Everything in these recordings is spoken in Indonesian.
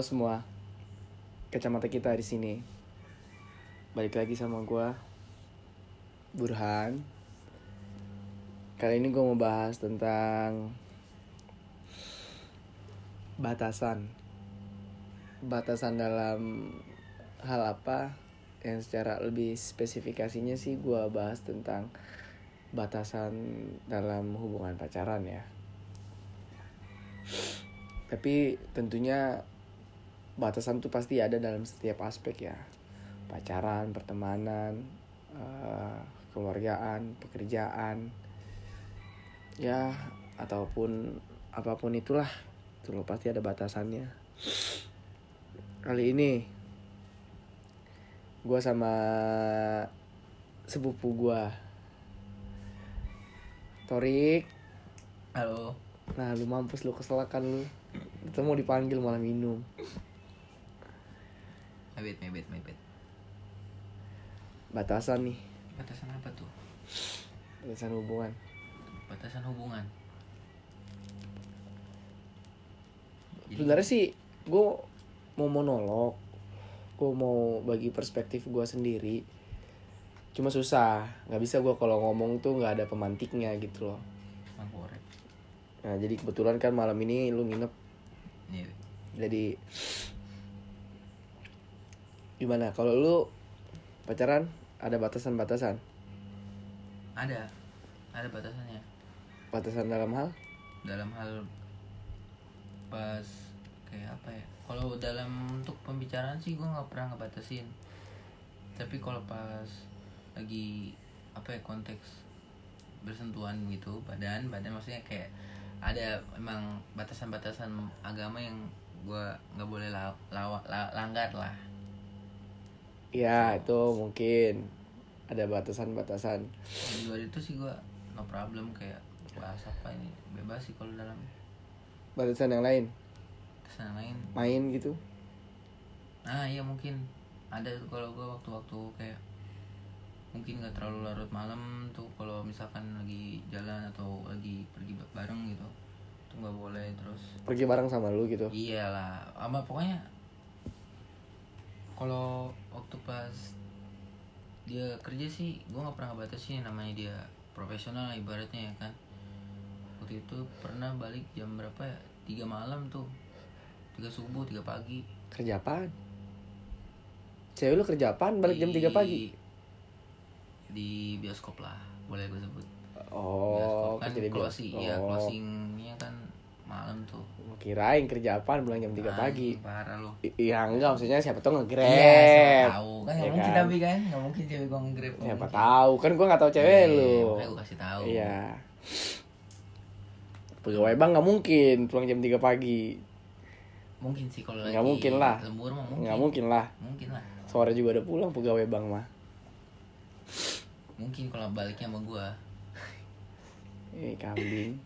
Halo semua, kacamata kita di sini. Balik lagi sama gua, Burhan. Kali ini gue mau bahas tentang batasan. Batasan dalam hal apa? Yang secara lebih spesifikasinya sih gue bahas tentang batasan dalam hubungan pacaran ya. Tapi tentunya batasan tuh pasti ada dalam setiap aspek ya. Pacaran, pertemanan, eh, keluargaan, pekerjaan, ya ataupun apa pun itulah. Itu loh pasti ada batasannya. Kali ini gue sama sepupu gue Torik. Halo. nah lu mampus lu keselakan lu. Mau dipanggil malah minum Mebet, mebet, mebet. batasan nih. Batasan apa tuh? batasan hubungan. Batasan hubungan. Sebenarnya sih gue mau monolog. Gue mau bagi perspektif gue sendiri. Cuma susah. Nggak bisa gue kalau ngomong tuh nggak ada pemantiknya gitu loh. Nah jadi kebetulan kan malam ini lu nginep. Nih, jadi gimana kalau lu pacaran ada batasan-batasan ada. Ada batasannya. batasan dalam hal Dalam hal pas kayak apa ya? Kalau dalam untuk pembicaraan sih gue nggak pernah ngebatasin. Tapi kalau pas lagi apa ya konteks bersentuhan gitu badan badan maksudnya kayak ada emang batasan-batasan agama yang gue nggak boleh la, lawa- la- langgar lah ya itu mungkin ada batasan-batasan. Di luar itu sih gua no problem kayak bahas apa ini bebas sih kalau dalam. Batasan yang lain? Ke sana lain. Main gitu? Nah iya mungkin. Ada kalau gua waktu-waktu kayak mungkin nggak terlalu larut malam tuh kalau misalkan lagi jalan atau lagi pergi bareng gitu itu nggak boleh terus. Pergi bareng sama lu gitu? Iyalah sama pokoknya kalau waktu pas dia kerja sih gue nggak pernah ngebatasin namanya dia profesional ibaratnya ya kan. Waktu itu pernah balik jam berapa ya? Tiga malam tuh. Tiga subuh tiga pagi. Kerja apaan? Cewek lu kerja apaan? Balik jam 3 pagi? Di- di bioskop lah boleh gue sebut. Oh bioskop kan di bios- closing ya oh. closingnya kan malam tuh kirain kerja apaan pulang jam 3 pagi parah loh I- Iya enggak maksudnya siapa tuh nge-grab. Iya, siapa tahu kan nggak Ya mungkin kan? tapi kan nggak mungkin cewek gua nge-grab Siapa mungkin. tahu kan gua nggak tahu cewek Iya, lu. gua kasih tahu Iya. Pegawai bang nggak mungkin pulang jam 3 pagi. mungkin sih kalau Nggak mungkin lah. lembur mah mungkin Nggak mungkin lah. mungkin lah Sore juga udah pulang pegawai bang mah. mungkin kalau baliknya sama gua Eh kambing.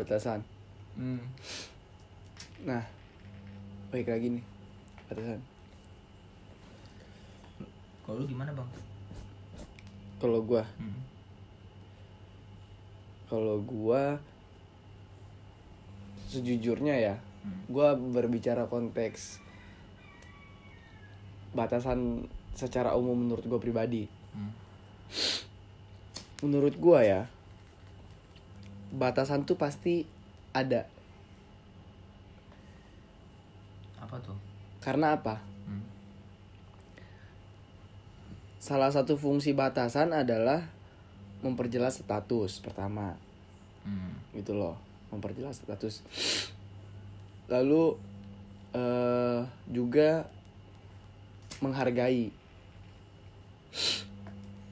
Batasan. hmm. Nah, baik lagi nih. Batasan. kalau lu gimana bang Kalau gua, hmm. kalau gua sejujurnya ya, Hmm. gua berbicara konteks batasan secara umum menurut gua pribadi. Hmm. menurut gua ya batasan tuh pasti ada. Apa tuh? Karena apa? Hmm. salah satu fungsi batasan adalah memperjelas status pertama. Hmm. gitu loh memperjelas status. Lalu eh juga menghargai.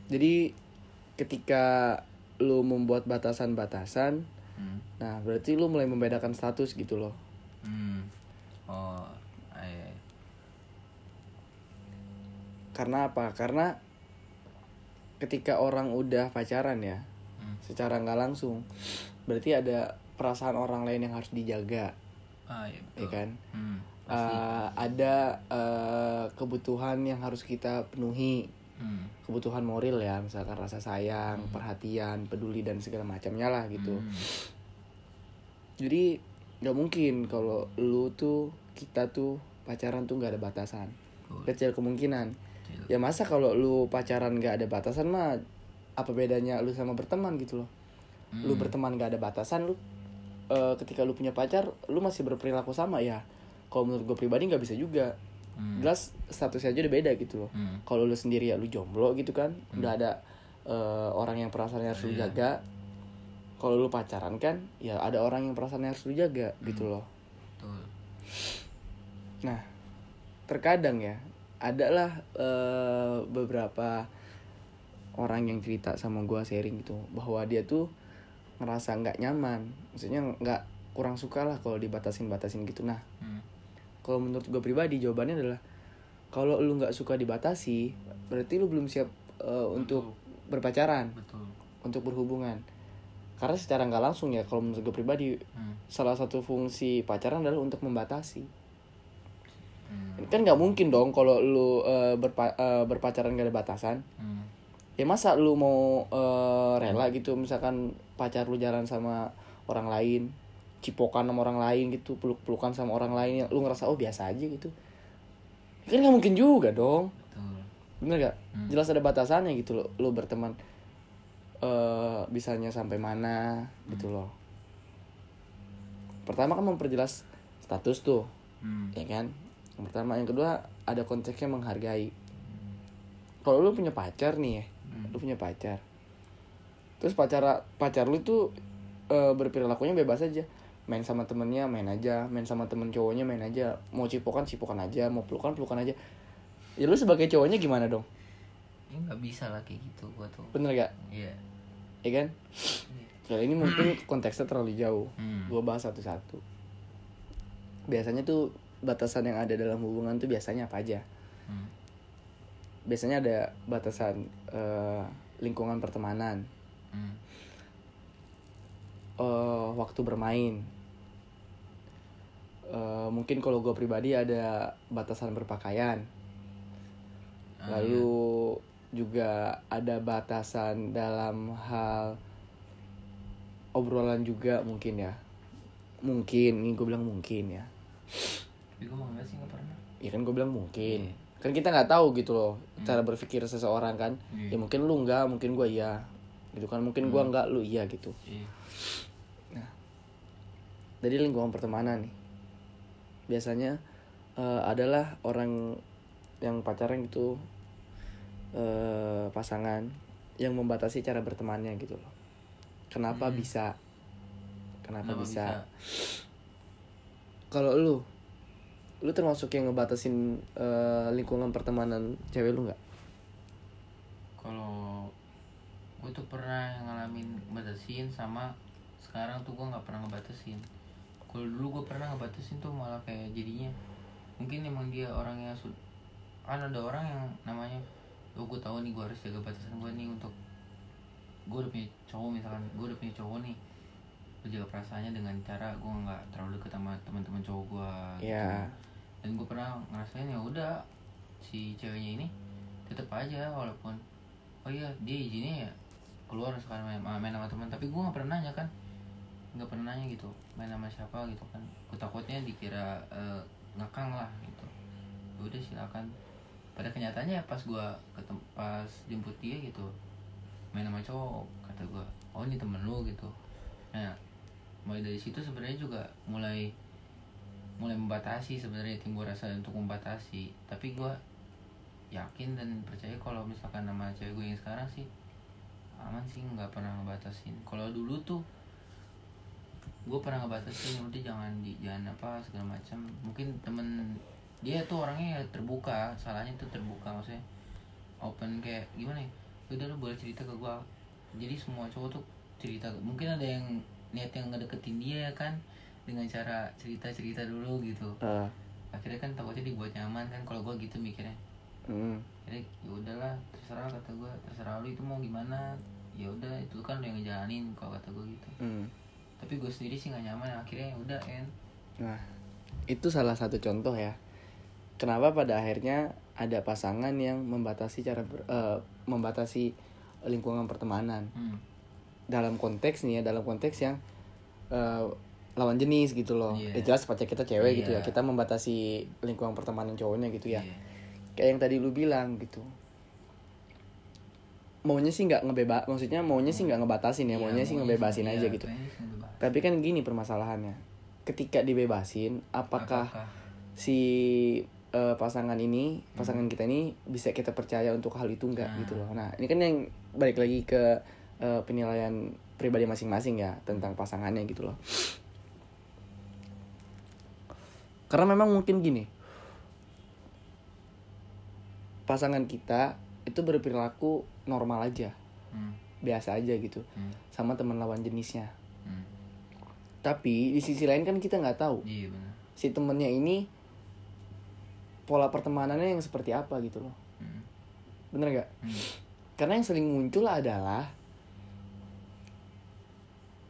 Jadi ketika lu membuat batasan-batasan Hmm. nah berarti lu mulai membedakan status gitu loh Hmm. oh eh Karena apa? Karena ketika orang udah pacaran ya, Hmm. secara nggak langsung, berarti ada perasaan orang lain yang harus dijaga, ah iya ya betul kan? hmm. pasti Eh, ada eh, kebutuhan yang harus kita penuhi, hmm. kebutuhan moral ya, misalkan rasa sayang, perhatian, peduli dan segala macamnya lah gitu. Hmm. Jadi nggak mungkin kalau lu tuh kita tuh pacaran tuh nggak ada batasan kecil kemungkinan ya masa kalau lu pacaran nggak ada batasan mah apa bedanya lu sama berteman gitu loh lu Hmm. berteman nggak ada batasan lu eh, ketika lu punya pacar lu masih berperilaku sama ya kalau menurut gue pribadi nggak bisa juga Hmm. jelas statusnya aja udah beda gitu loh Hmm. kalau lu sendiri ya lu jomblo gitu kan nggak ada eh, orang yang perasaannya harus lu Iya. jaga kalau lu pacaran kan ya ada orang yang perasaannya harus lu jaga Hmm. gitu loh Betul. nah terkadang ya adalah eh, beberapa orang yang cerita sama gua sharing gitu bahwa dia tuh ngerasa nggak nyaman maksudnya nggak kurang suka lah kalau dibatasin batasin gitu nah Hmm. Kalau menurut gue pribadi jawabannya adalah kalau lu nggak suka dibatasi berarti lu belum siap eh, untuk berpacaran Betul. untuk berhubungan karena secara nggak langsung ya kalau menurut gue pribadi Hmm. salah satu fungsi pacaran adalah untuk membatasi Hmm. kan nggak mungkin dong kalau lu eh, berpa- eh, berpacaran gak ada batasan Hmm. ya masa lu mau eh, rela gitu misalkan pacar lu jalan sama orang lain cipokan sama orang lain gitu peluk pelukan sama orang lain yang lu ngerasa oh biasa aja gitu. Kan nggak mungkin juga dong. Betul. bener gak Hmm. jelas ada batasannya gitu loh lu berteman eh bisanya sampai mana gitu loh. Pertama kan memperjelas status tuh Hmm. ya kan? Yang pertama yang kedua ada konteksnya menghargai. Kalau lu punya pacar nih ya Hmm. lu punya pacar terus pacar pacar lu tuh eh, berperilakunya bebas aja main sama temennya main aja. Main sama temen cowoknya main aja. Mau cipokan cipokan aja. Mau pelukan pelukan aja. Ya lu sebagai cowoknya gimana dong? Ya nggak bisa lah kayak gitu gua tuh. bener gak Iya. ya kan? Kalau ini mungkin konteksnya terlalu jauh. Hmm. gue bahas satu-satu. Biasanya tuh batasan yang ada dalam hubungan tuh biasanya apa aja? Hmm. biasanya ada batasan eh, lingkungan pertemanan. Hmm. eh, waktu bermain Eh, mungkin kalau gue pribadi ada batasan berpakaian. Ah, lalu juga ada batasan dalam hal obrolan juga mungkin ya. Mungkin ini gue bilang mungkin ya. Tapi gua mah enggak sih nggak pernah. ya kan gue bilang mungkin. Iya. kan kita nggak tahu gitu loh cara berpikir seseorang kan. Iya. ya mungkin lu nggak mungkin gue iya. Gitu kan mungkin gua nggak lu iya gitu. Iya. dari lingkungan pertemanan nih biasanya eh, adalah orang yang pacaran gitu eh, pasangan yang membatasi cara bertemannya gitu loh kenapa Hmm. bisa kenapa, Kenapa bisa, bisa? kalau lu lu termasuk yang ngebatasin eh, lingkungan pertemanan cewek lu nggak Kalau gue tuh pernah ngalamin batasin sama sekarang tuh gue nggak pernah ngebatasin. Kalau dulu gue pernah ngebatasin tuh malah kayak jadinya mungkin emang dia orangnya sud kan ada orang yang namanya oh gue tahu nih gue harus jaga batasan gue nih untuk gue udah punya cowok misalkan gue udah punya cowok nih gue jaga perasaannya dengan cara gue nggak terlalu deket sama teman-teman cowok gue ya dan gue pernah ngerasain ya udah si ceweknya ini tetap aja walaupun oh iya dia izinnya ya keluar sekarang main, main sama teman tapi gue nggak pernah nanya kan nggak pernah nanya gitu main sama siapa? gitu kan. Gue takutnya dikira eh, ngakang lah gitu. Ya udah silakan. Pada kenyataannya pas gue ketem pas jemput dia gitu main sama cowok kata gue oh ini temen lu gitu. Nah mulai dari situ sebenarnya juga mulai mulai membatasi sebenarnya timbul rasa untuk membatasi. Tapi gue yakin dan percaya kalau misalkan nama cewek gue yang sekarang sih aman sih nggak pernah ngebatasin. Kalau dulu tuh gue pernah ngebatasin udah jangan di jangan apa segala macam mungkin temen dia tuh orangnya ya terbuka salahnya tuh terbuka maksudnya open kayak gimana ya? Udah lu boleh cerita ke gue jadi semua cowok tuh cerita mungkin ada yang niat yang ngedeketin dia kan dengan cara cerita cerita dulu gitu. Eh, akhirnya kan takutnya dibuat nyaman kan kalau gue gitu mikirnya. Hmm, jadi ya udahlah terserah kata gue terserah lu itu mau gimana. Ya udah itu kan udah yang ngejalanin kalau kata gue gitu. Hmm. Tapi gue sendiri sih nggak nyaman akhirnya ya udah en Nah, itu salah satu contoh ya. Kenapa pada akhirnya ada pasangan yang membatasi cara ber- eh, membatasi lingkungan pertemanan hmm. dalam konteks nih ya, dalam konteks yang eh, lawan jenis gitu loh Iya. ya jelas pacar kita cewek gitu ya Iya. kita membatasi lingkungan pertemanan cowoknya gitu ya Iya. kayak yang tadi lu bilang gitu maunya sih nggak ngebebas maksudnya maunya sih nggak ngebatasin ya Iya, maunya sih ngebebasin aja gitu. tapi kan gini permasalahannya ketika dibebasin apakah, Apakah? si eh, pasangan ini pasangan kita ini bisa kita percaya untuk hal itu enggak Nah. gitu loh. Nah ini kan yang balik lagi ke eh, penilaian pribadi masing-masing ya tentang pasangannya gitu loh. Karena memang mungkin gini pasangan kita itu berperilaku normal aja Hmm, biasa aja gitu hmm, sama teman lawan jenisnya hmm. tapi di sisi lain kan kita nggak tahu Iya si temennya ini pola pertemanannya yang seperti apa gitu loh Hmm, bener gak? hmm. karena yang sering muncul adalah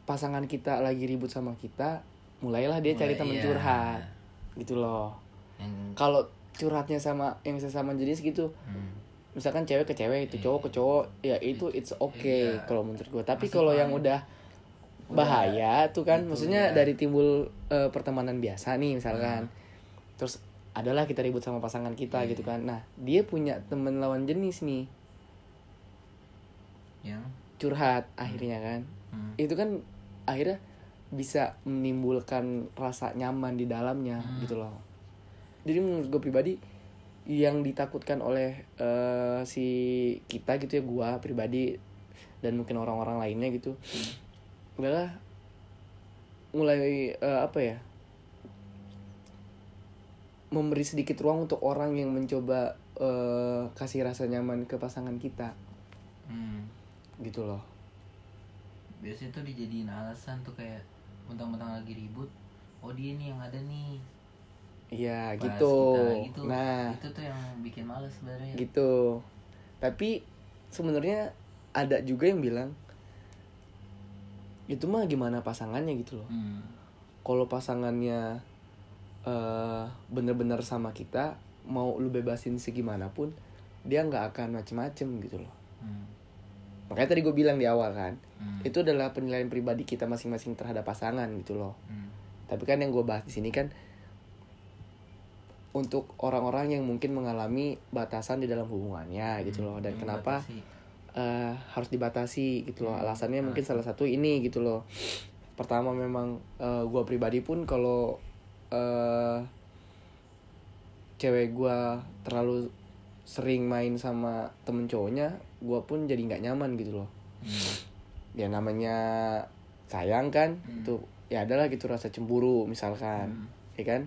pasangan kita lagi ribut sama kita mulailah dia cari Mulai, teman iya. curhat gitu loh Yang kalau curhatnya sama yang sesama jenis gitu hmm. Misalkan cewek ke cewek itu Iya. cowok ke cowok ya itu it's okay Iya. kalau menurut gue tapi kalau yang udah Udah bahaya tuh kan maksudnya ya. dari timbul eh, pertemanan biasa nih misalkan terus adalah kita ribut sama pasangan kita Iya. gitu kan nah dia punya temen lawan jenis nih yang curhat akhirnya kan hmm. itu kan akhirnya bisa menimbulkan rasa nyaman di dalamnya Hmm. gitu loh jadi menurut gue pribadi yang ditakutkan oleh eh, si kita gitu ya gua pribadi dan mungkin orang-orang lainnya gitu. Adalah mulai eh, apa ya memberi sedikit ruang untuk orang yang mencoba eh, kasih rasa nyaman ke pasangan kita. Hmm. gitu loh. Biasanya tuh dijadiin alasan tuh kayak mentang-mentang lagi ribut oh dia nih yang ada nih iya gitu gitu. nah itu tuh yang bikin males sebenarnya gitu tapi sebenarnya ada juga yang bilang itu mah gimana pasangannya gitu loh hmm. kalau pasangannya eh bener-bener sama kita mau lu bebasin segimanapun dia nggak akan macem-macem gitu loh Hmm. makanya tadi gue bilang di awal kan Hmm. itu adalah penilaian pribadi kita masing-masing terhadap pasangan gitu loh Hmm. tapi kan yang gue bahas di sini kan untuk orang-orang yang mungkin mengalami batasan di dalam hubungannya gitu loh dan Hmm, kenapa batasi. eh, harus dibatasi gitu loh Hmm, alasannya mungkin alasan. salah satu ini gitu loh pertama memang eh, gua pribadi pun kalau eh cewek gua terlalu sering main sama temen cowoknya gua pun jadi nggak nyaman gitu loh Hmm. ya namanya sayang kan Hmm. itu ya adalah gitu rasa cemburu misalkan Hmm. ya kan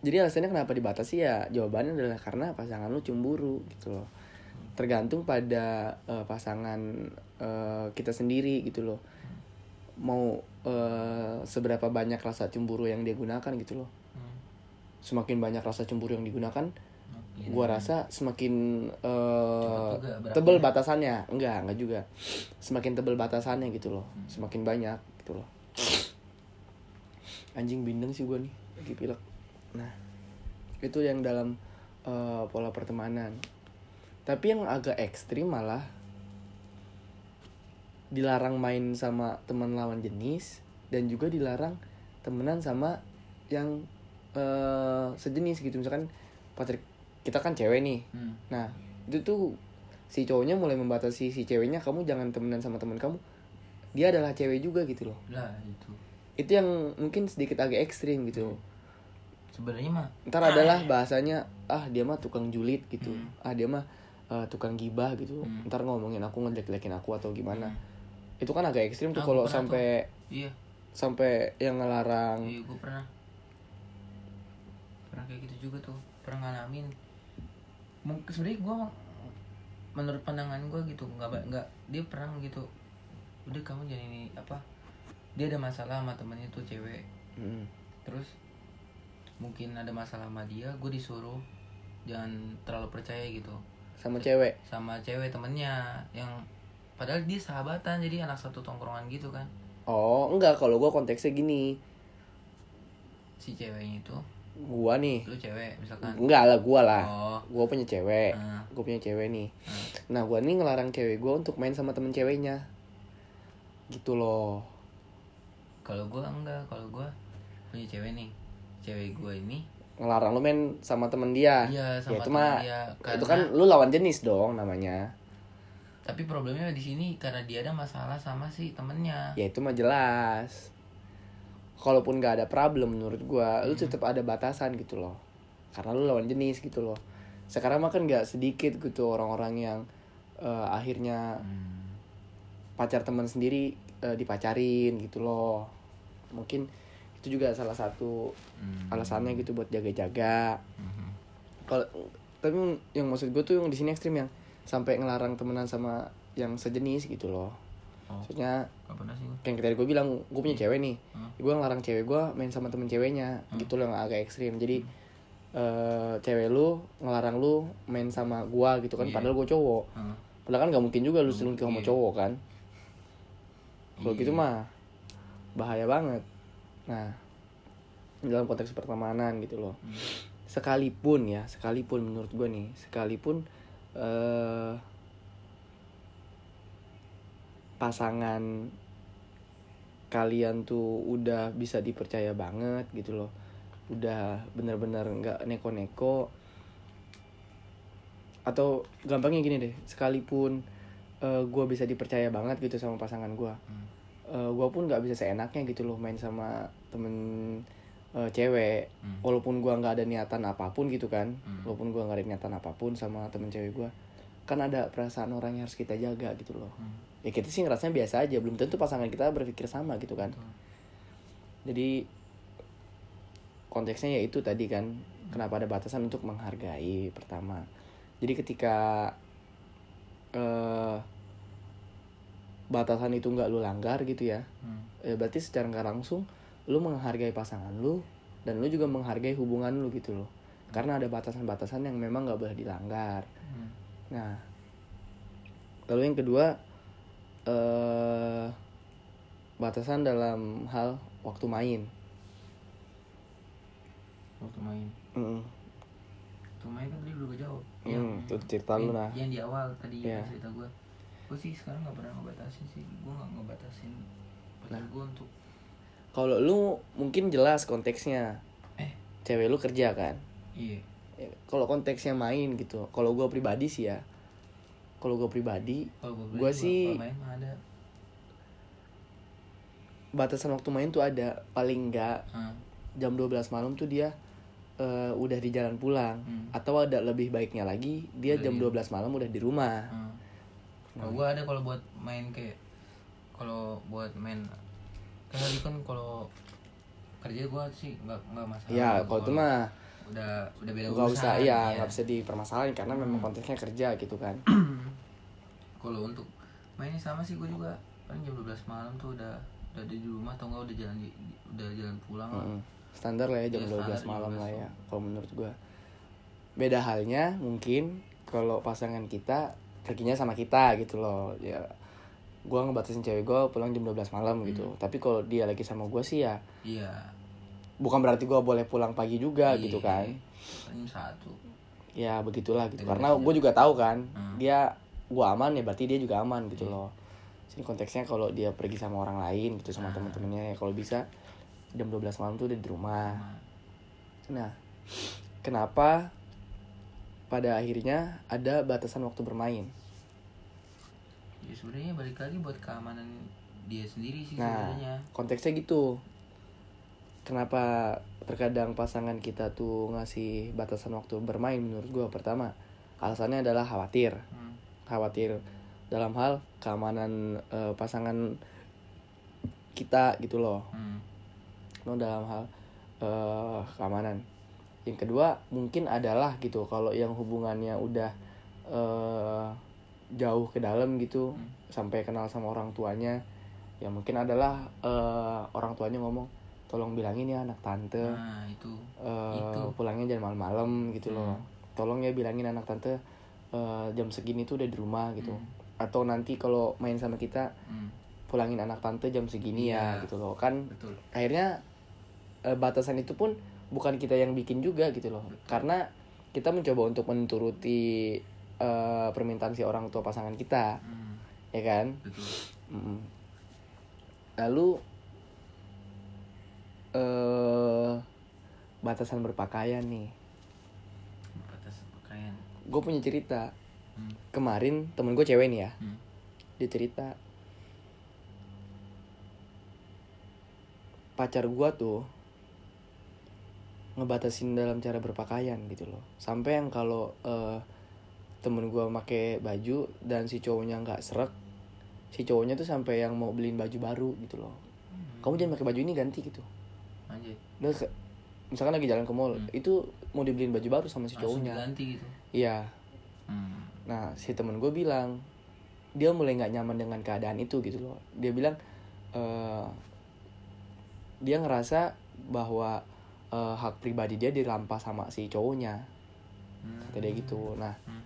jadi alasannya kenapa dibatasi ya jawabannya adalah karena pasangan lu cemburu gitu loh tergantung pada eh, pasangan eh, kita sendiri gitu loh mau eh, seberapa banyak rasa cemburu yang dia gunakan gitu loh Hmm. semakin banyak rasa cemburu yang digunakan Iya. gua rasa semakin berakhirnya. tebel batasannya enggak enggak juga semakin tebel batasannya gitu loh Hmm. semakin banyak gitu loh anjing bindeng sih gua nih lagi pilek nah itu yang dalam eh, pola pertemanan tapi yang agak ekstrim malah dilarang main sama teman lawan jenis dan juga dilarang temenan sama yang eh, sejenis gitu misalkan pacar kita kan cewek nih Hmm. Nah, itu tuh si cowoknya mulai membatasi si ceweknya kamu jangan temenan sama teman kamu. Dia adalah cewek juga gitu loh. lah itu Itu yang mungkin sedikit agak ekstrim gitu. Sebenarnya mah Ntar adalah bahasanya ah dia mah tukang julid gitu. Hmm. Ah dia mah eh, tukang gibah gitu. Hmm. Ntar ngomongin aku ngejelek-jelekin aku atau gimana. Hmm. Itu kan agak ekstrim tuh Ah, kalau sampai iya sampai yang ngelarang. iya gue pernah pernah kayak gitu juga tuh pernah ngalamin mungkin sebenarnya gue menurut pandangan gue gitu nggak nggak dia pernah gitu udah kamu jangan ini apa dia ada masalah sama temennya tuh cewek Hmm. terus mungkin ada masalah sama dia gue disuruh jangan terlalu percaya gitu Sama cewek. sama cewek temennya yang padahal dia sahabatan jadi anak satu tongkrongan gitu kan Oh, enggak kalau gua konteksnya gini. si ceweknya itu Gua nih. lu cewek misalkan Enggak lah gua lah. oh Gua punya cewek. ah, gue punya cewek nih ah. nah gue nih ngelarang cewek gue untuk main sama temen ceweknya gitu loh kalau gue enggak kalau gue punya cewek nih cewek gue ini. Ngelarang lu main sama temen dia. Iya, sama ya, itu temen mah dia. itu kan lu lawan jenis dong namanya. Tapi problemnya di sini karena dia ada masalah sama si temennya. Ya itu mah jelas. Kalaupun gak ada problem menurut gua lu tetap ada batasan gitu loh. Karena lu lawan jenis gitu loh. Sekarang mah kan gak sedikit gitu orang-orang yang eh, akhirnya Hmm. pacar teman sendiri eh, dipacarin gitu loh. Mungkin itu juga salah satu Hmm. alasannya gitu buat jaga-jaga Mhm. kalau tapi yang maksud gue tuh yang di sini ekstrim yang sampai ngelarang temenan sama yang sejenis gitu loh Oh. maksudnya kayak tadi gue bilang gue punya cewek nih Hmm. gue ngelarang cewek gue main sama temen ceweknya gitu loh yang agak ekstrim jadi eh, cewek lu ngelarang lu main sama gue gitu kan Iya. padahal gue cowok Hmm. padahal kan gak mungkin juga lu selingkuh sama Iya. cowok kan kalau Iya. gitu mah bahaya banget nah dalam konteks pertemanan gitu loh sekalipun ya sekalipun menurut gue nih sekalipun eh pasangan kalian tuh udah bisa dipercaya banget gitu loh udah bener-bener nggak neko-neko atau gampangnya gini deh sekalipun gue bisa dipercaya banget gitu sama pasangan gue Hmm. Gue pun nggak bisa seenaknya gitu loh main sama temen eh, cewek. Hmm. walaupun gua nggak ada niatan apa pun gitu kan. Hmm. walaupun gua nggak ada niatan apa pun sama temen cewek gua. Kan ada perasaan orang yang harus kita jaga gitu loh. Hmm. ya kita sih ngerasanya biasa aja. Belum tentu pasangan kita berpikir sama gitu kan. Betul. jadi konteksnya ya itu tadi kan. Kenapa ada batasan untuk menghargai pertama. Jadi ketika eh batasan itu nggak lu langgar gitu ya. Hmm. ya berarti secara nggak langsung lu menghargai pasangan lu dan lu juga menghargai hubungan lu gitu loh. Karena ada batasan-batasan yang memang nggak boleh dilanggar. Hmm. nah lalu yang kedua eh batasan dalam hal waktu main. Waktu main. Mm, waktu main kan tadi udah gue jawab mm, itu cerita lu yang- nah yang di awal tadi yang cerita gue gue sih sekarang nggak pernah ngebatasin sih. Gue nggak ngebatasin pacar Nah. gue untuk kalau lu mungkin jelas konteksnya. Eh. Cewek lu kerja kan? Iya. Ya, kalau konteksnya main gitu. Kalau gua pribadi sih ya. Kalau gue pribadi gue sih- main ada. Batasan waktu main tuh ada. Paling enggak Hmm. jam 12 malam tuh dia eh, udah di jalan pulang. Hmm. atau ada lebih baiknya lagi dia Udah jam di- 12 malam udah di rumah. Hmm. Kalau gue ada kalau buat main kayak kalau buat main kan tadi kan kalau kerja gue sih nggak nggak masalah. ya kalau itu mah udah udah beda nggak usah iya ya. nggak bisa dipermasalahin karena memang Hmm. konteksnya kerja gitu kan Kalau untuk mainnya sama sih gue juga paling jam 12 malam tuh udah udah di rumah atau enggak udah jalan di, udah jalan pulang. Mm-mm. standar lah ya jam Iya, 12 standar malam 12 lah ya kalau menurut gua beda halnya mungkin kalau pasangan kita perginya sama kita gitu loh ya gua ngebatasin cewek gua pulang jam 12 malam gitu Hmm. tapi kalau dia lagi sama gua sih ya Iya. bukan berarti gua boleh pulang pagi juga Iya. gitu kan Paling satu. ya begitulah gitu karena gue juga tahu kan Hmm. dia gua aman ya berarti dia juga aman gitu Iya. loh sini konteksnya kalau dia pergi sama orang lain gitu sama Ah. teman-temannya ya kalau bisa jam 12 malam tuh udah di rumah Nah, kenapa pada akhirnya ada batasan waktu bermain? ya sebenarnya balik lagi buat keamanan dia sendiri sih Nah, sebenarnya. konteksnya gitu. Kenapa terkadang pasangan kita tuh ngasih batasan waktu bermain menurut gua pertama alasannya adalah khawatir, Hmm. khawatir dalam hal keamanan eh, pasangan kita gitu loh. Hmm. no dalam hal eh, keamanan yang kedua mungkin adalah gitu kalau yang hubungannya udah eh, jauh ke dalam gitu Hmm. sampai kenal sama orang tuanya ya mungkin adalah eh, orang tuanya ngomong tolong bilangin ya anak tante Nah, itu. eh, itu. pulangnya jangan malam-malam gitu loh Hmm. tolong ya bilangin anak tante eh, jam segini tuh udah di rumah gitu Hmm. atau nanti kalau main sama kita Hmm. pulangin anak tante jam segini ya Iya. gitu loh kan Betul. akhirnya eh, batasan itu pun bukan kita yang bikin juga gitu loh karena kita mencoba untuk menuruti eh, permintaan si orang tua pasangan kita Hmm. ya kan Betul. Mm-mm. lalu eh batasan berpakaian nih batas pakaian gue punya cerita hmm. kemarin temen gue cewek nih ya Hmm. dia cerita pacar gua tuh ngebatasin dalam cara berpakaian gitu loh. Sampai yang kalau eh, temen gua make baju dan si cowoknya nggak serak si cowoknya tuh sampai yang mau beliin baju baru gitu loh. Kamu jangan pakai baju ini ganti gitu. Anjir Udah ke- misalkan lagi jalan ke mall Hmm. itu mau dibeliin baju baru sama si langsung cowoknya. diganti gitu. Iya. Hmm. Nah, si temen gue bilang dia mulai nggak nyaman dengan keadaan itu gitu loh. Dia bilang eh dia ngerasa bahwa eh, hak pribadi dia dirampas sama si cowoknya. Kata dia gitu. Nah, Hmm.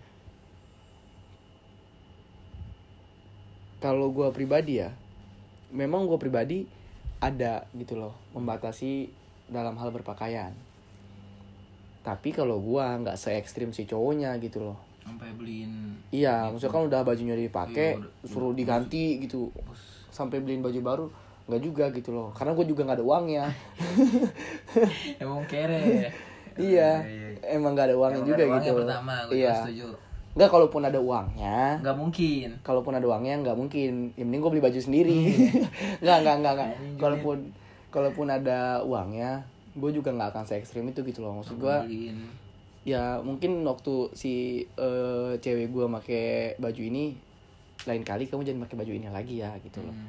kalau gue pribadi ya, memang gue pribadi ada gitu loh membatasi dalam hal berpakaian. Tapi kalau gue nggak se ekstrim si cowoknya gitu loh. sampai beliin Iya, maksudnya kan udah bajunya dipakai, Iya, udah- suruh diganti gitu. sampai beliin baju baru nggak juga gitu loh. Karena gue juga nggak ada uangnya. Emang kere. Iya. Emang nggak ada uangnya Emang juga ada gitu uangnya pertama gue iya. setuju. Nggak kalaupun ada uangnya. Nggak mungkin. Kalaupun ada uangnya nggak mungkin. Yang penting gue beli baju sendiri. Nggak nggak nggak nggak. Anjing, kalaupun kalaupun ada uangnya gue juga nggak akan se ekstrim itu gitu loh. Maksud gue ya mungkin waktu si eh, cewek gue make baju ini lain kali kamu jangan pakai baju ini lagi ya gitu loh. Hmm.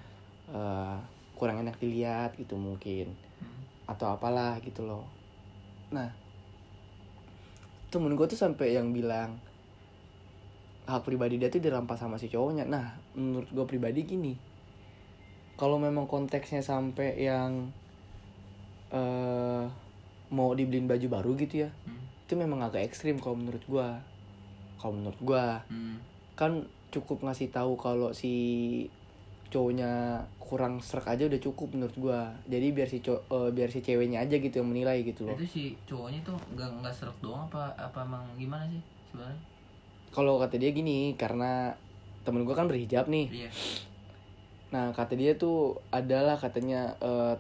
Eh, kurang enak dilihat gitu mungkin Hmm. atau apalah gitu loh nah temen gue tuh sampai yang bilang hak pribadi dia tuh dirampas sama si cowoknya nah menurut gue pribadi gini kalau memang konteksnya sampai yang eh mau dibeliin baju baru gitu ya Hmm. itu memang agak ekstrim kalau menurut gue kalau menurut gue Hmm. kan cukup ngasih tahu kalau si cowoknya kurang serak aja udah cukup menurut gua. Jadi biar si cow eh, biar si ceweknya aja gitu yang menilai gitu loh. Itu si cowoknya tuh nggak nggak serak doang apa apa emang gimana sih sebenarnya? Kalau kata dia gini karena temen gua kan berhijab nih. Iya. Nah kata dia tuh adalah katanya eh,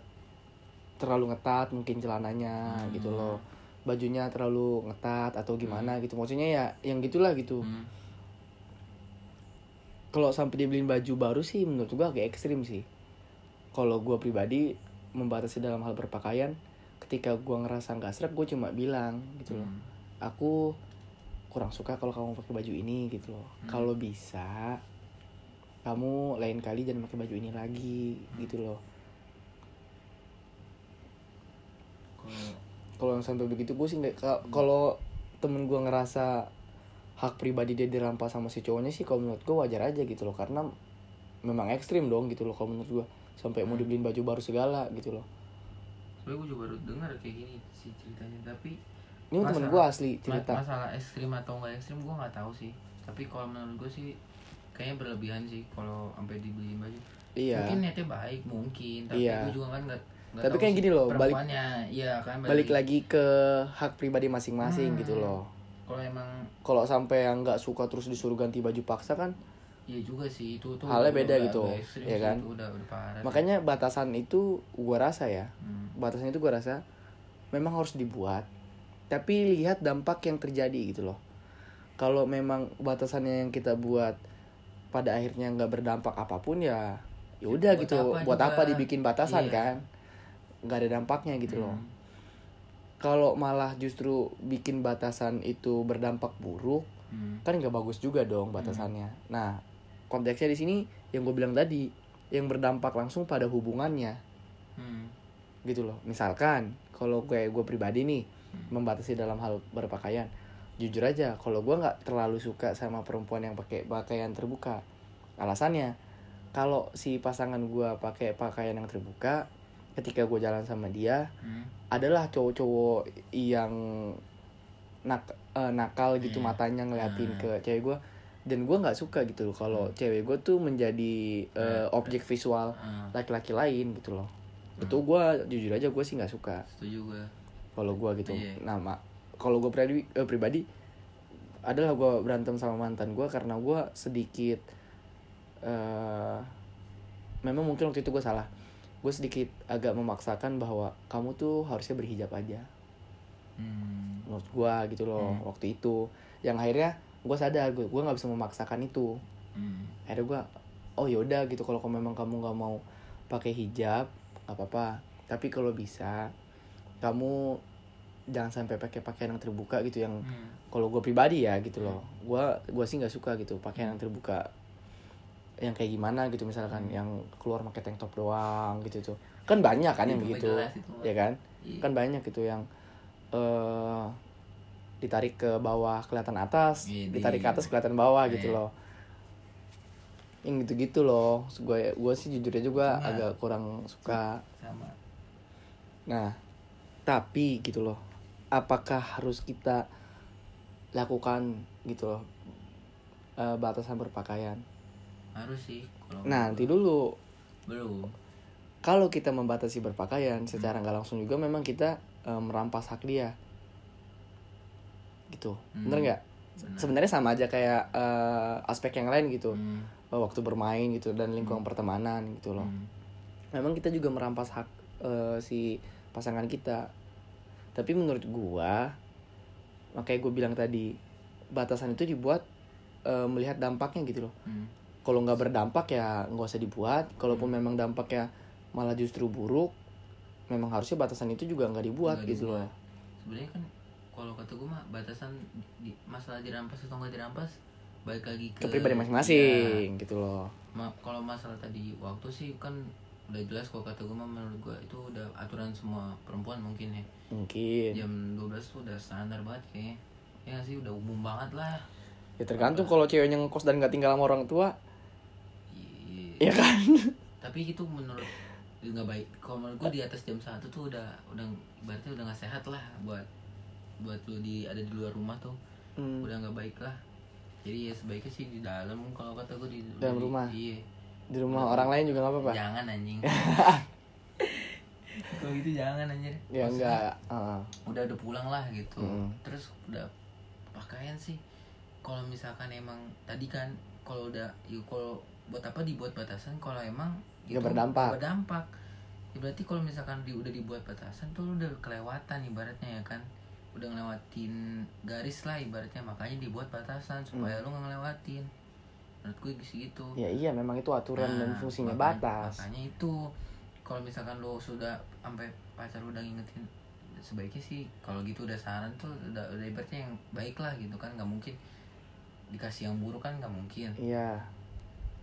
terlalu ngetat mungkin celananya Hmm. gitu loh. Bajunya terlalu ngetat atau gimana gitu. Maksudnya ya yang gitulah gitu. Hmm. Kalau sampai dibeliin baju baru sih menurut gua agak ekstrim sih kalau gua pribadi membatasi dalam hal berpakaian ketika gua ngerasa nggak seret gue cuma bilang gitu loh Hmm. aku kurang suka kalau kamu pakai baju ini gitu loh Hmm. kalau bisa kamu lain kali jangan pakai baju ini lagi gitu loh kalau yang sampai begitu gue sih nggak ka- kalau temen gue ngerasa hak pribadi dia dirampas sama si cowoknya sih kalau menurut gue wajar aja gitu loh. Karena memang ekstrim dong gitu loh kalau menurut gue sampai mau dibeliin baju baru segala gitu loh. Sebenarnya gue juga baru dengar kayak gini sih ceritanya tapi ini temen Masalah- gue asli cerita. masalah ekstrim atau enggak ekstrim gue nggak tahu sih. Tapi kalau menurut gue sih kayaknya berlebihan sih kalau sampai dibeliin baju. Iya. Mungkin niatnya baik mungkin. Tapi Iya. gue juga kan nggak Tapi kayak gini loh, balik- iya kan balik. lagi ke hak pribadi masing-masing Hmm. gitu loh kalau emang kalau sampai yang nggak suka terus disuruh ganti baju paksa kan iya juga sih itu tuh Halnya beda udah gitu, ya kan? itu udah udah parah makanya batasan itu gua rasa ya Hmm. batasan itu gua rasa memang harus dibuat tapi lihat dampak yang terjadi gitu loh kalau memang batasannya yang kita buat pada akhirnya nggak berdampak apa pun ya ya udah gitu apa buat juga? apa dibikin batasan Iya. kan nggak ada dampaknya gitu loh Hmm. Kalau malah justru bikin batasan itu berdampak buruk Hmm. kan nggak bagus juga dong batasannya. Nah konteksnya di sini yang gue bilang tadi yang berdampak langsung pada hubungannya. Hmm. gitu loh. Misalkan kalau gue gue pribadi nih membatasi dalam hal berpakaian jujur aja kalau gue nggak terlalu suka sama perempuan yang pakai pakaian terbuka. Alasannya kalau si pasangan gue pakai pakaian yang terbuka ketika gue jalan sama dia Hmm. adalah cowok-cowok yang nak eh, nakal gitu Iya. matanya ngeliatin Ah. ke cewek gue dan gue nggak suka gitu loh kalau cewek gue tuh menjadi Iya. objek visual Ah, laki-laki lain gitu loh Hmm. itu gue jujur aja gue sih nggak suka setuju gue kalau gue gitu Iya. nama kalau gue pribadi eh, pribadi adalah gue berantem sama mantan gue karena gue sedikit eh memang mungkin waktu itu gue salah gue sedikit agak memaksakan bahwa kamu tuh harusnya berhijab aja. Hmm. menurut gue gitu loh Hmm. waktu itu. Yang akhirnya gue sadar gue gue nggak bisa memaksakan itu. Hmm. akhirnya gue oh yaudah gitu. Kalau memang kamu nggak mau pakai hijab nggak apa-apa. Tapi kalau bisa kamu jangan sampai pakai pakaian yang terbuka gitu yang Hmm. kalau gue pribadi ya gitu loh. Gue gua sih nggak suka gitu pakaian yang terbuka yang kayak gimana gitu misalkan Hmm. yang keluar pakai tank top doang gitu tuh kan banyak kan yang Itu begitu jelas ya kan Iya. kan banyak gitu yang eh ditarik ke bawah kelihatan atas Iya, ditarik ke iya. atas kelihatan bawah gitu Iya. loh yang gitu-gitu loh gue gue sih jujurnya juga Cuma- agak kurang suka sama Nah, tapi gitu loh, apakah harus kita lakukan gitu loh eh, batasan berpakaian? Harus sih kalau Nah, nanti dulu belum kalau kita membatasi berpakaian secara nggak langsung juga memang kita eh, merampas hak dia, gitu, Hmm. bener nggak? Benar. Sebenarnya sama aja kayak eh, aspek yang lain gitu, Hmm. Eh, waktu bermain gitu dan lingkungan pertemanan gitu loh. Hmm. memang kita juga merampas hak eh, si pasangan kita tapi menurut gua makanya gue bilang tadi batasan itu dibuat eh, melihat dampaknya gitu loh Hmm. Kalau nggak berdampak ya nggak usah dibuat. Kalaupun memang dampaknya malah justru buruk memang harusnya batasan itu juga nggak dibuat Nggak gitu dibuat. loh. Sebenarnya kan kalau kata gue mah batasan di, masalah dirampas atau nggak dirampas balik lagi ke, ke pribadi masing-masing gitu loh. Ya, ma- kalau masalah tadi waktu sih kan udah jelas kalau kata gue mah menurut gue itu udah aturan semua perempuan mungkin ya. Mungkin. Jam 12 tuh udah standar banget kayaknya. Ya sih udah umum banget lah. Ya tergantung kalau ceweknya ngekos dan nggak tinggal sama orang tua Iya. ya kan tapi itu menurut nggak baik kalau menurut gue di atas jam satu tuh udah udah ibaratnya udah nggak sehat lah buat buat lu di ada di luar rumah tuh Hmm. udah nggak baik lah jadi ya sebaiknya sih di dalam kalau kata gue di Dalam di- rumah? iya di rumah orang lain juga nggak apa-apa jangan anjing kalau gitu jangan anjir ya Maksudnya, enggak Heeh. udah udah pulang lah gitu Mm. terus udah pakaian sih kalau misalkan emang tadi kan kalau udah yuk kalau buat apa dibuat batasan kalau emang Nggak berdampak. nggak berdampak? Ya berarti kalau misalkan di, udah dibuat batasan tuh lu udah kelewatan ibaratnya ya kan? Udah ngelewatin garis lah ibaratnya makanya dibuat batasan supaya Hmm. lu nggak ngelewatin. Menurut gue gitu. Ya iya memang itu aturan dan Nah, fungsinya makanya- batas. Makanya itu. Kalau misalkan lo sudah sampai pacar udah ngingetin sebaiknya sih kalau gitu udah saran tuh udah udah ibaratnya yang baik lah gitu kan nggak mungkin dikasih yang buruk kan nggak mungkin. Iya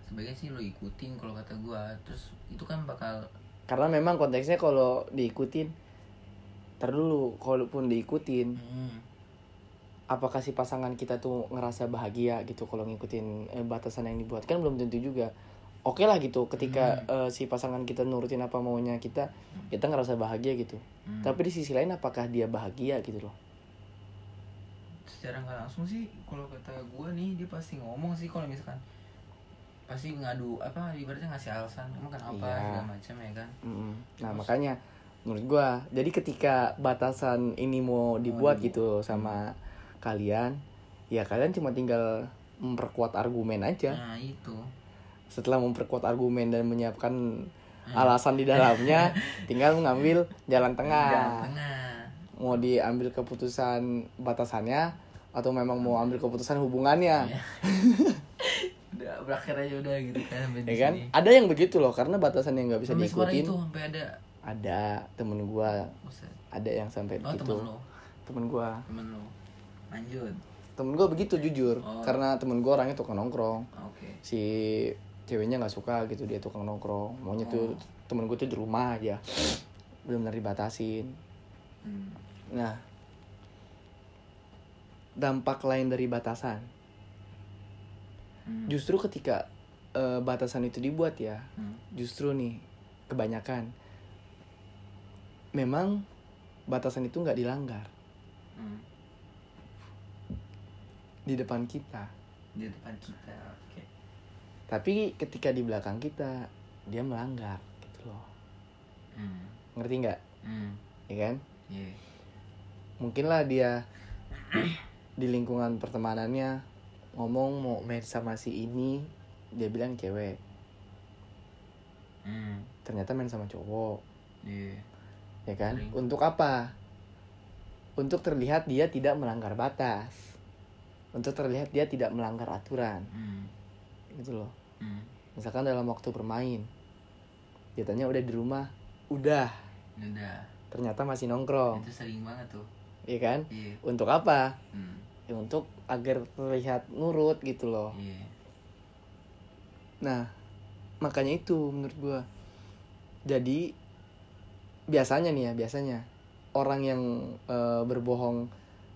sebaiknya sih lo ikutin kalau kata gua. Terus itu kan bakal karena memang konteksnya kalau diikutin Ntar dulu kalaupun diikutin hmm, apakah si pasangan kita tuh ngerasa bahagia gitu kalau ngikutin eh, batasan yang dibuat? Kan belum tentu juga. Oke lah gitu ketika eh, si pasangan kita nurutin apa maunya kita kita ngerasa bahagia gitu. Hmm. tapi di sisi lain apakah dia bahagia gitu loh? Secara nggak langsung sih kalau kata gua nih dia pasti ngomong sih kalau misalkan pasti ngadu apa ibaratnya ngasih alasan emang kenapa Iya. segala macam ya kan Mm-mm. nah Terus? makanya menurut gua jadi ketika batasan ini mau dibuat dibuat. gitu sama kalian ya kalian cuma tinggal memperkuat argumen aja nah itu setelah memperkuat argumen dan menyiapkan Hmm. alasan di dalamnya tinggal mengambil jalan tengah Jalan tengah mau diambil keputusan batasannya atau memang mau ambil keputusan hubungannya Iya. berakhir aja udah gitu kan ya kan? sini. ada yang begitu loh karena batasan yang nggak bisa Sampai diikutin. itu sampai ada. Ada temen gua. Buset. ada yang sampai oh begitu temen lo temen gua. Temen lo lanjut. Temen gua begitu jujur. Oh. karena temen gua orangnya tukang nongkrong. Oke. Si ceweknya nggak suka gitu dia tukang nongkrong. Maunya Oh. tuh temen gue tuh di rumah aja. Belum benar dibatasin. Hmm. nah dampak lain dari batasan Hmm. justru ketika eh, batasan itu dibuat ya Hmm. justru nih kebanyakan memang batasan itu nggak dilanggar Hmm. di depan kita di depan kita oke tapi ketika di belakang kita dia melanggar gitu loh hmm. ngerti nggak hmm. ya kan Iya. mungkin lah dia di lingkungan pertemanannya ngomong mau main sama si ini dia bilang cewek Hmm. ternyata main sama cowok Iya. ya kan Sering. untuk apa untuk terlihat dia tidak melanggar batas untuk terlihat dia tidak melanggar aturan Hmm. gitu loh Hmm. misalkan dalam waktu bermain dia tanya udah di rumah udah Udah. ternyata masih nongkrong Itu sering banget tuh. iya kan Iya. untuk apa Hmm. Ya untuk agar terlihat nurut gitu loh Iya. nah makanya itu menurut gua jadi biasanya nih ya biasanya orang yang eh, berbohong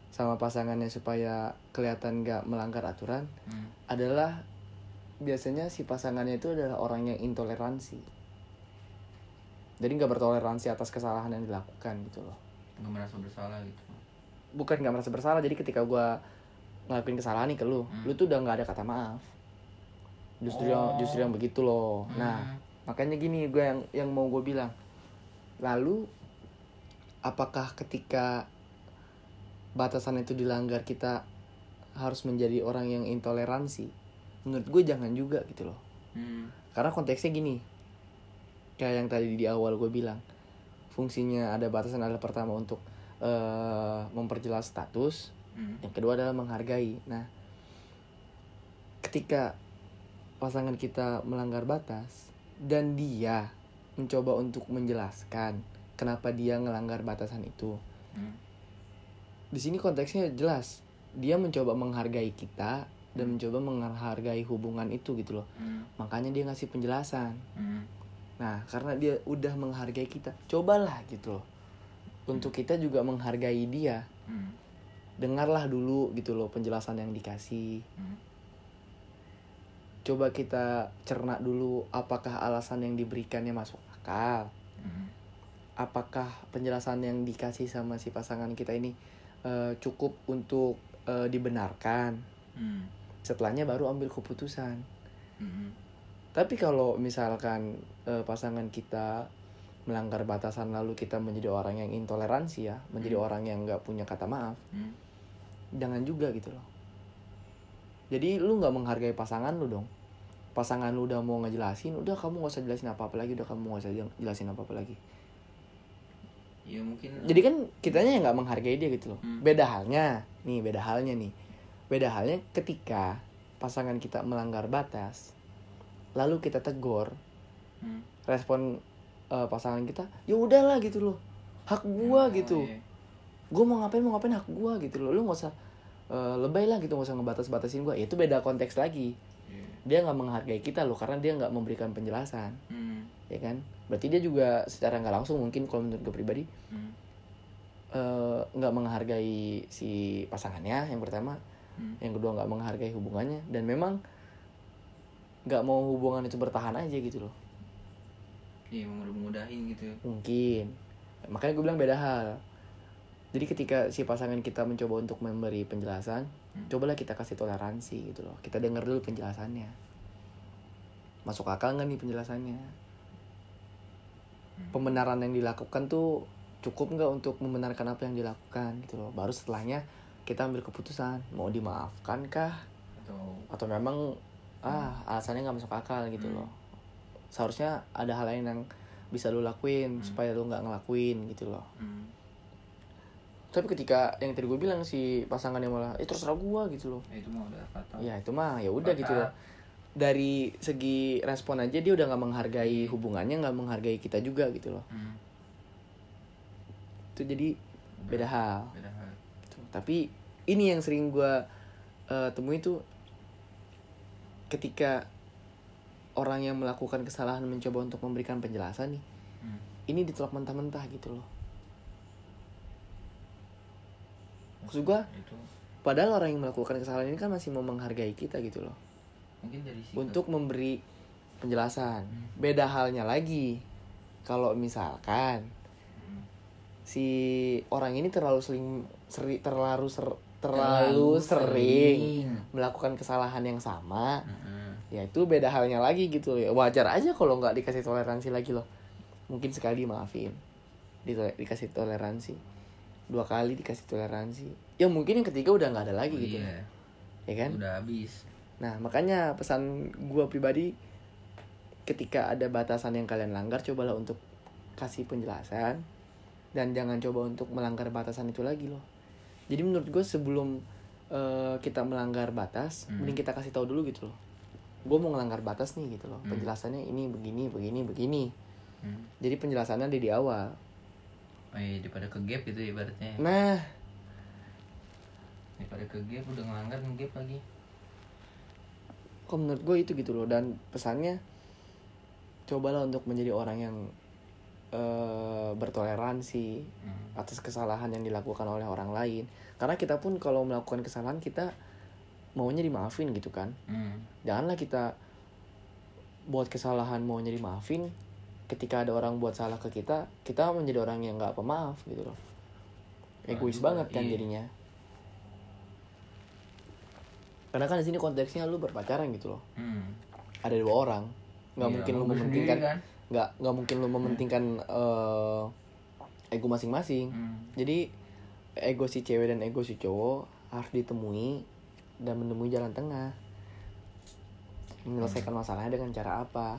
sama pasangannya supaya kelihatan gak melanggar aturan Hmm. adalah biasanya si pasangannya itu adalah orang yang intoleransi jadi nggak bertoleransi atas kesalahan yang dilakukan gitu loh Nggak merasa bersalah gitu. Bukan nggak merasa bersalah jadi ketika gua ngelakuin kesalahan nih ke lu Hmm. lu tuh udah nggak ada kata maaf justru yang Oh. justru yang begitu loh nah Hmm. makanya gini gue yang yang mau gue bilang lalu apakah ketika batasan itu dilanggar kita harus menjadi orang yang intoleransi menurut gue jangan juga gitu loh Hmm. karena konteksnya gini kayak yang tadi di awal gue bilang fungsinya ada batasan adalah pertama untuk eh, memperjelas status Hmm. yang kedua adalah menghargai nah ketika pasangan kita melanggar batas dan dia mencoba untuk menjelaskan kenapa dia ngelanggar batasan itu Hmm. di sini konteksnya jelas dia mencoba menghargai kita dan mencoba menghargai hubungan itu gitu loh Hmm. makanya dia ngasih penjelasan Hmm. nah karena dia udah menghargai kita cobalah gitu loh untuk kita juga menghargai dia Hmm. dengarlah dulu gitu loh penjelasan yang dikasih Hmm. coba kita cerna dulu apakah alasan yang diberikannya masuk akal Hmm. apakah penjelasan yang dikasih sama si pasangan kita ini eh, cukup untuk eh, dibenarkan Hmm. setelahnya baru ambil keputusan Hmm. tapi kalau misalkan eh, pasangan kita melanggar batasan lalu kita menjadi orang yang intoleransi ya menjadi Hmm. orang yang nggak punya kata maaf Hmm. jangan juga gitu loh jadi lu nggak menghargai pasangan lu dong pasangan lu udah mau ngejelasin udah kamu gak usah jelasin apa apa lagi udah kamu gak usah jelasin apa apa lagi Ya mungkin. jadi kan kitanya yang nggak menghargai dia gitu loh Hmm. beda halnya nih beda halnya nih beda halnya ketika pasangan kita melanggar batas lalu kita tegur Hmm. respon eh, pasangan kita ya udahlah gitu loh. Hak gua Oh, gitu. iya. gue mau ngapain mau ngapain hak gua gitu loh. Lu nggak usah eh, lebay lah gitu. Nggak usah ngebatas batasin gua. Ya, itu beda konteks lagi. Iya. dia nggak menghargai kita loh karena dia nggak memberikan penjelasan. Hmm. ya kan? Berarti dia juga secara nggak langsung mungkin kalau menurut gue pribadi Hmm. eh, nggak menghargai si pasangannya yang pertama. Hmm. yang kedua nggak menghargai hubungannya. Dan memang nggak mau hubungan itu bertahan aja gitu loh Iya, mau mudahin gitu. mungkin. Makanya gue bilang beda hal. Jadi ketika si pasangan kita mencoba untuk memberi penjelasan Hmm. cobalah kita kasih toleransi gitu loh. Kita dengar dulu penjelasannya. Masuk akal nggak nih penjelasannya? Hmm. pembenaran yang dilakukan tuh cukup nggak untuk membenarkan apa yang dilakukan gitu loh. Baru setelahnya kita ambil keputusan mau dimaafkan kah Atau atau memang ah alasannya nggak masuk akal gitu Hmm. loh seharusnya ada hal lain yang bisa lu lakuin Hmm. supaya lu nggak ngelakuin gitu loh hmm. tapi ketika yang tadi gue bilang si pasangannya malah itu terserah gua gitu loh Ya, itu mah udah fatal. ya itu mah ya udah gitu loh dari segi respon aja dia udah nggak menghargai hubungannya nggak menghargai kita juga gitu loh Hmm. itu jadi beda hal Beda hal. gitu. tapi ini yang sering gua eh, temui tuh ketika orang yang melakukan kesalahan mencoba untuk memberikan penjelasan nih Hmm. ini ditolak mentah-mentah gitu loh maksud gua Itu padahal orang yang melakukan kesalahan ini kan masih mau menghargai kita gitu loh mungkin dari sikap. untuk memberi penjelasan Hmm. beda halnya lagi kalau misalkan Hmm. si orang ini terlalu sering seri, terlalu ser- terlalu Terlalu sering sering. melakukan kesalahan yang sama Hmm. Ya itu beda halnya lagi gitu. Ya wajar aja kalau nggak dikasih toleransi lagi loh. Mungkin sekali maafin. Di dikasih toleransi. Dua kali dikasih toleransi. Ya mungkin yang ketiga udah nggak ada lagi gitu. Iya. ya kan? Udah habis. nah makanya pesan gua pribadi ketika ada batasan yang kalian langgar cobalah untuk kasih penjelasan. Dan jangan coba untuk melanggar batasan itu lagi loh. Jadi menurut gue sebelum eh, kita melanggar batas Hmm. mending kita kasih tahu dulu gitu loh gue mau ngelanggar batas nih gitu loh Hmm. penjelasannya ini begini begini begini Hmm. jadi penjelasannya ada di awal Oh iya, daripada ke gap gitu ibaratnya. nah Daripada ke gap udah ngelanggar nge-gap lagi. kok menurut gue itu gitu loh dan pesannya cobalah untuk menjadi orang yang eh, bertoleransi Hmm. atas kesalahan yang dilakukan oleh orang lain karena kita pun kalau melakukan kesalahan kita maunya dimaafin gitu kan Hmm. janganlah kita buat kesalahan maunya dimaafin ketika ada orang buat salah ke kita kita menjadi orang yang nggak pemaaf gitu loh egois Waduh, banget kan iya. jadinya karena kan di sini konteksnya lu berpacaran gitu loh Hmm. ada dua orang nggak Iya, mungkin lu mementingkan kan? nggak nggak mungkin lu mementingkan eh, ego masing-masing Hmm. jadi ego si cewek dan ego si cowok harus ditemui dan menemui jalan tengah menyelesaikan masalahnya dengan cara apa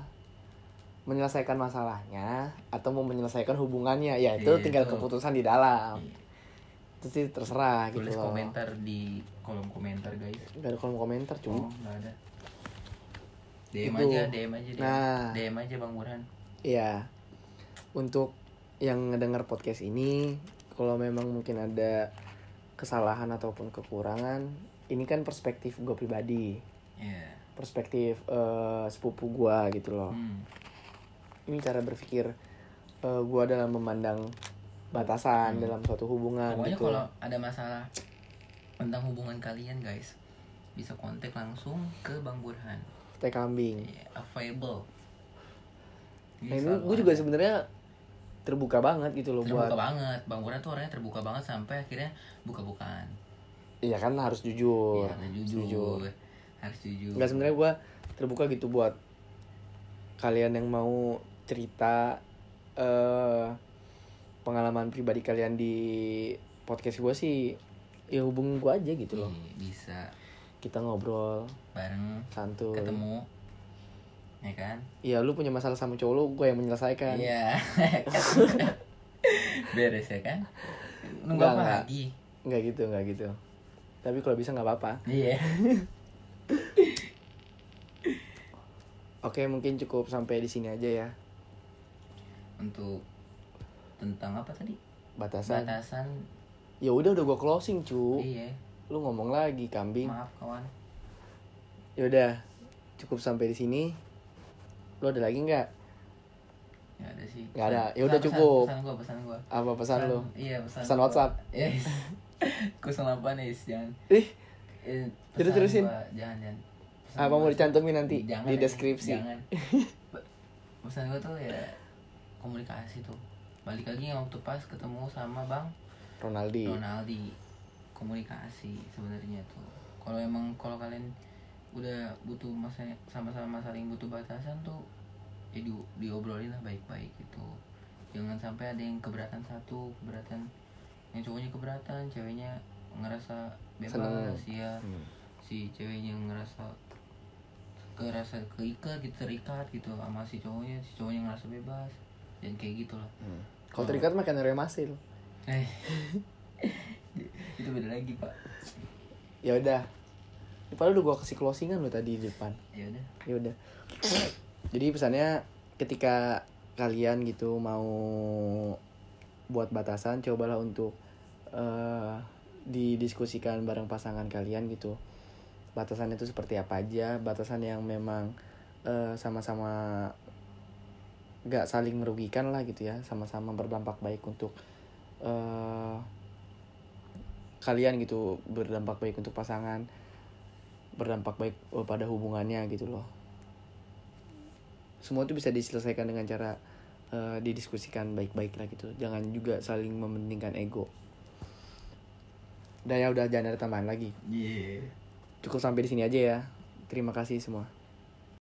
menyelesaikan masalahnya atau mau menyelesaikan hubungannya ya itu Iya, tinggal itu. keputusan di dalam Iya. itu sih terserah Tulis gitu loh komentar di kolom komentar guys. gak ada kolom komentar Oh, cuma ada. DM Itu. aja, DM aja, DM. Nah. DM aja Bang Burhan. Iya. Untuk yang ngedengar podcast ini, kalau memang mungkin ada kesalahan ataupun kekurangan, ini kan perspektif gue pribadi, Iya. perspektif eh, sepupu gue gitu loh. Hmm. Ini cara berpikir eh, gue dalam memandang batasan dalam suatu hubungan Pokoknya gitu. kalau ada masalah tentang hubungan kalian guys, bisa kontak langsung ke Bang Burhan. Teh kambing. Iya, available. Nah, ini gue juga sebenarnya terbuka banget gitu loh terbuka buat. banget. Bang Burhan tuh orangnya terbuka banget sampai akhirnya buka-bukaan. Iya kan harus jujur. Iya, harus jujur. Harus jujur. Enggak sebenarnya gue terbuka gitu buat kalian yang mau cerita eh pengalaman pribadi kalian di podcast gue sih ya hubungin gue aja gitu loh. Iya, bisa. Kita ngobrol bareng santuy. ketemu ya kan? Iya lu punya masalah sama cowok lu gue yang menyelesaikan. Iya. Beres ya kan? Nunggu apa lagi? Nggak gitu nggak gitu tapi kalau bisa nggak apa-apa. Iya. Oke mungkin cukup sampai di sini aja ya. Untuk tentang apa tadi? Batasan. Batasan. Ya udah udah gue closing cu. Iya. Lu ngomong lagi kambing. Maaf kawan. Ya udah cukup sampai di sini. Lu ada lagi nggak? Ya ada sih. Nggak ada. Pesan- Ya udah pesan- cukup. pesan gua pesan gua. Apa pesan lu? Iya pesan Pesan gua. WhatsApp. yes kusel apa nih jangan ih Eh, Terus terusin. gua, jangan jangan. Pesan apa mau dicantumin nanti? Jangan di ya, deskripsi. jangan. Pesan gue tuh ya komunikasi tuh. Balik lagi yang waktu pas ketemu sama bang Ronaldi. Ronaldi. Komunikasi sebenarnya tuh. Kalau emang kalau kalian udah butuh masa sama-sama saling butuh batasan tuh ya di, diobrolin lah baik-baik gitu. Jangan sampai ada yang keberatan satu keberatan yang cowoknya keberatan ceweknya ngerasa bebas Seneng. ya Hmm. si ceweknya ngerasa ngerasa keikat gitu terikat gitu sama si cowoknya si cowoknya ngerasa bebas dan kayak gitu lah Hmm. kalau terikat makan remasil eh. Itu beda lagi pak. Ya udah. Padahal udah gua kasih closingan lo tadi di depan. Ya udah. Ya udah. Jadi pesannya ketika kalian gitu mau buat batasan cobalah untuk eh didiskusikan bareng pasangan kalian gitu. Batasan itu seperti apa aja? Batasan yang memang eh, sama-sama gak saling merugikan lah gitu ya. Sama-sama berdampak baik untuk eh kalian gitu. Berdampak baik untuk pasangan. Berdampak baik pada hubungannya gitu loh. Semua itu bisa diselesaikan dengan cara eh, didiskusikan baik-baik lah gitu. Jangan juga saling mementingkan ego udah ya udah jangan ada tambahan lagi. Iya. Cukup sampai di sini aja ya. Terima kasih semua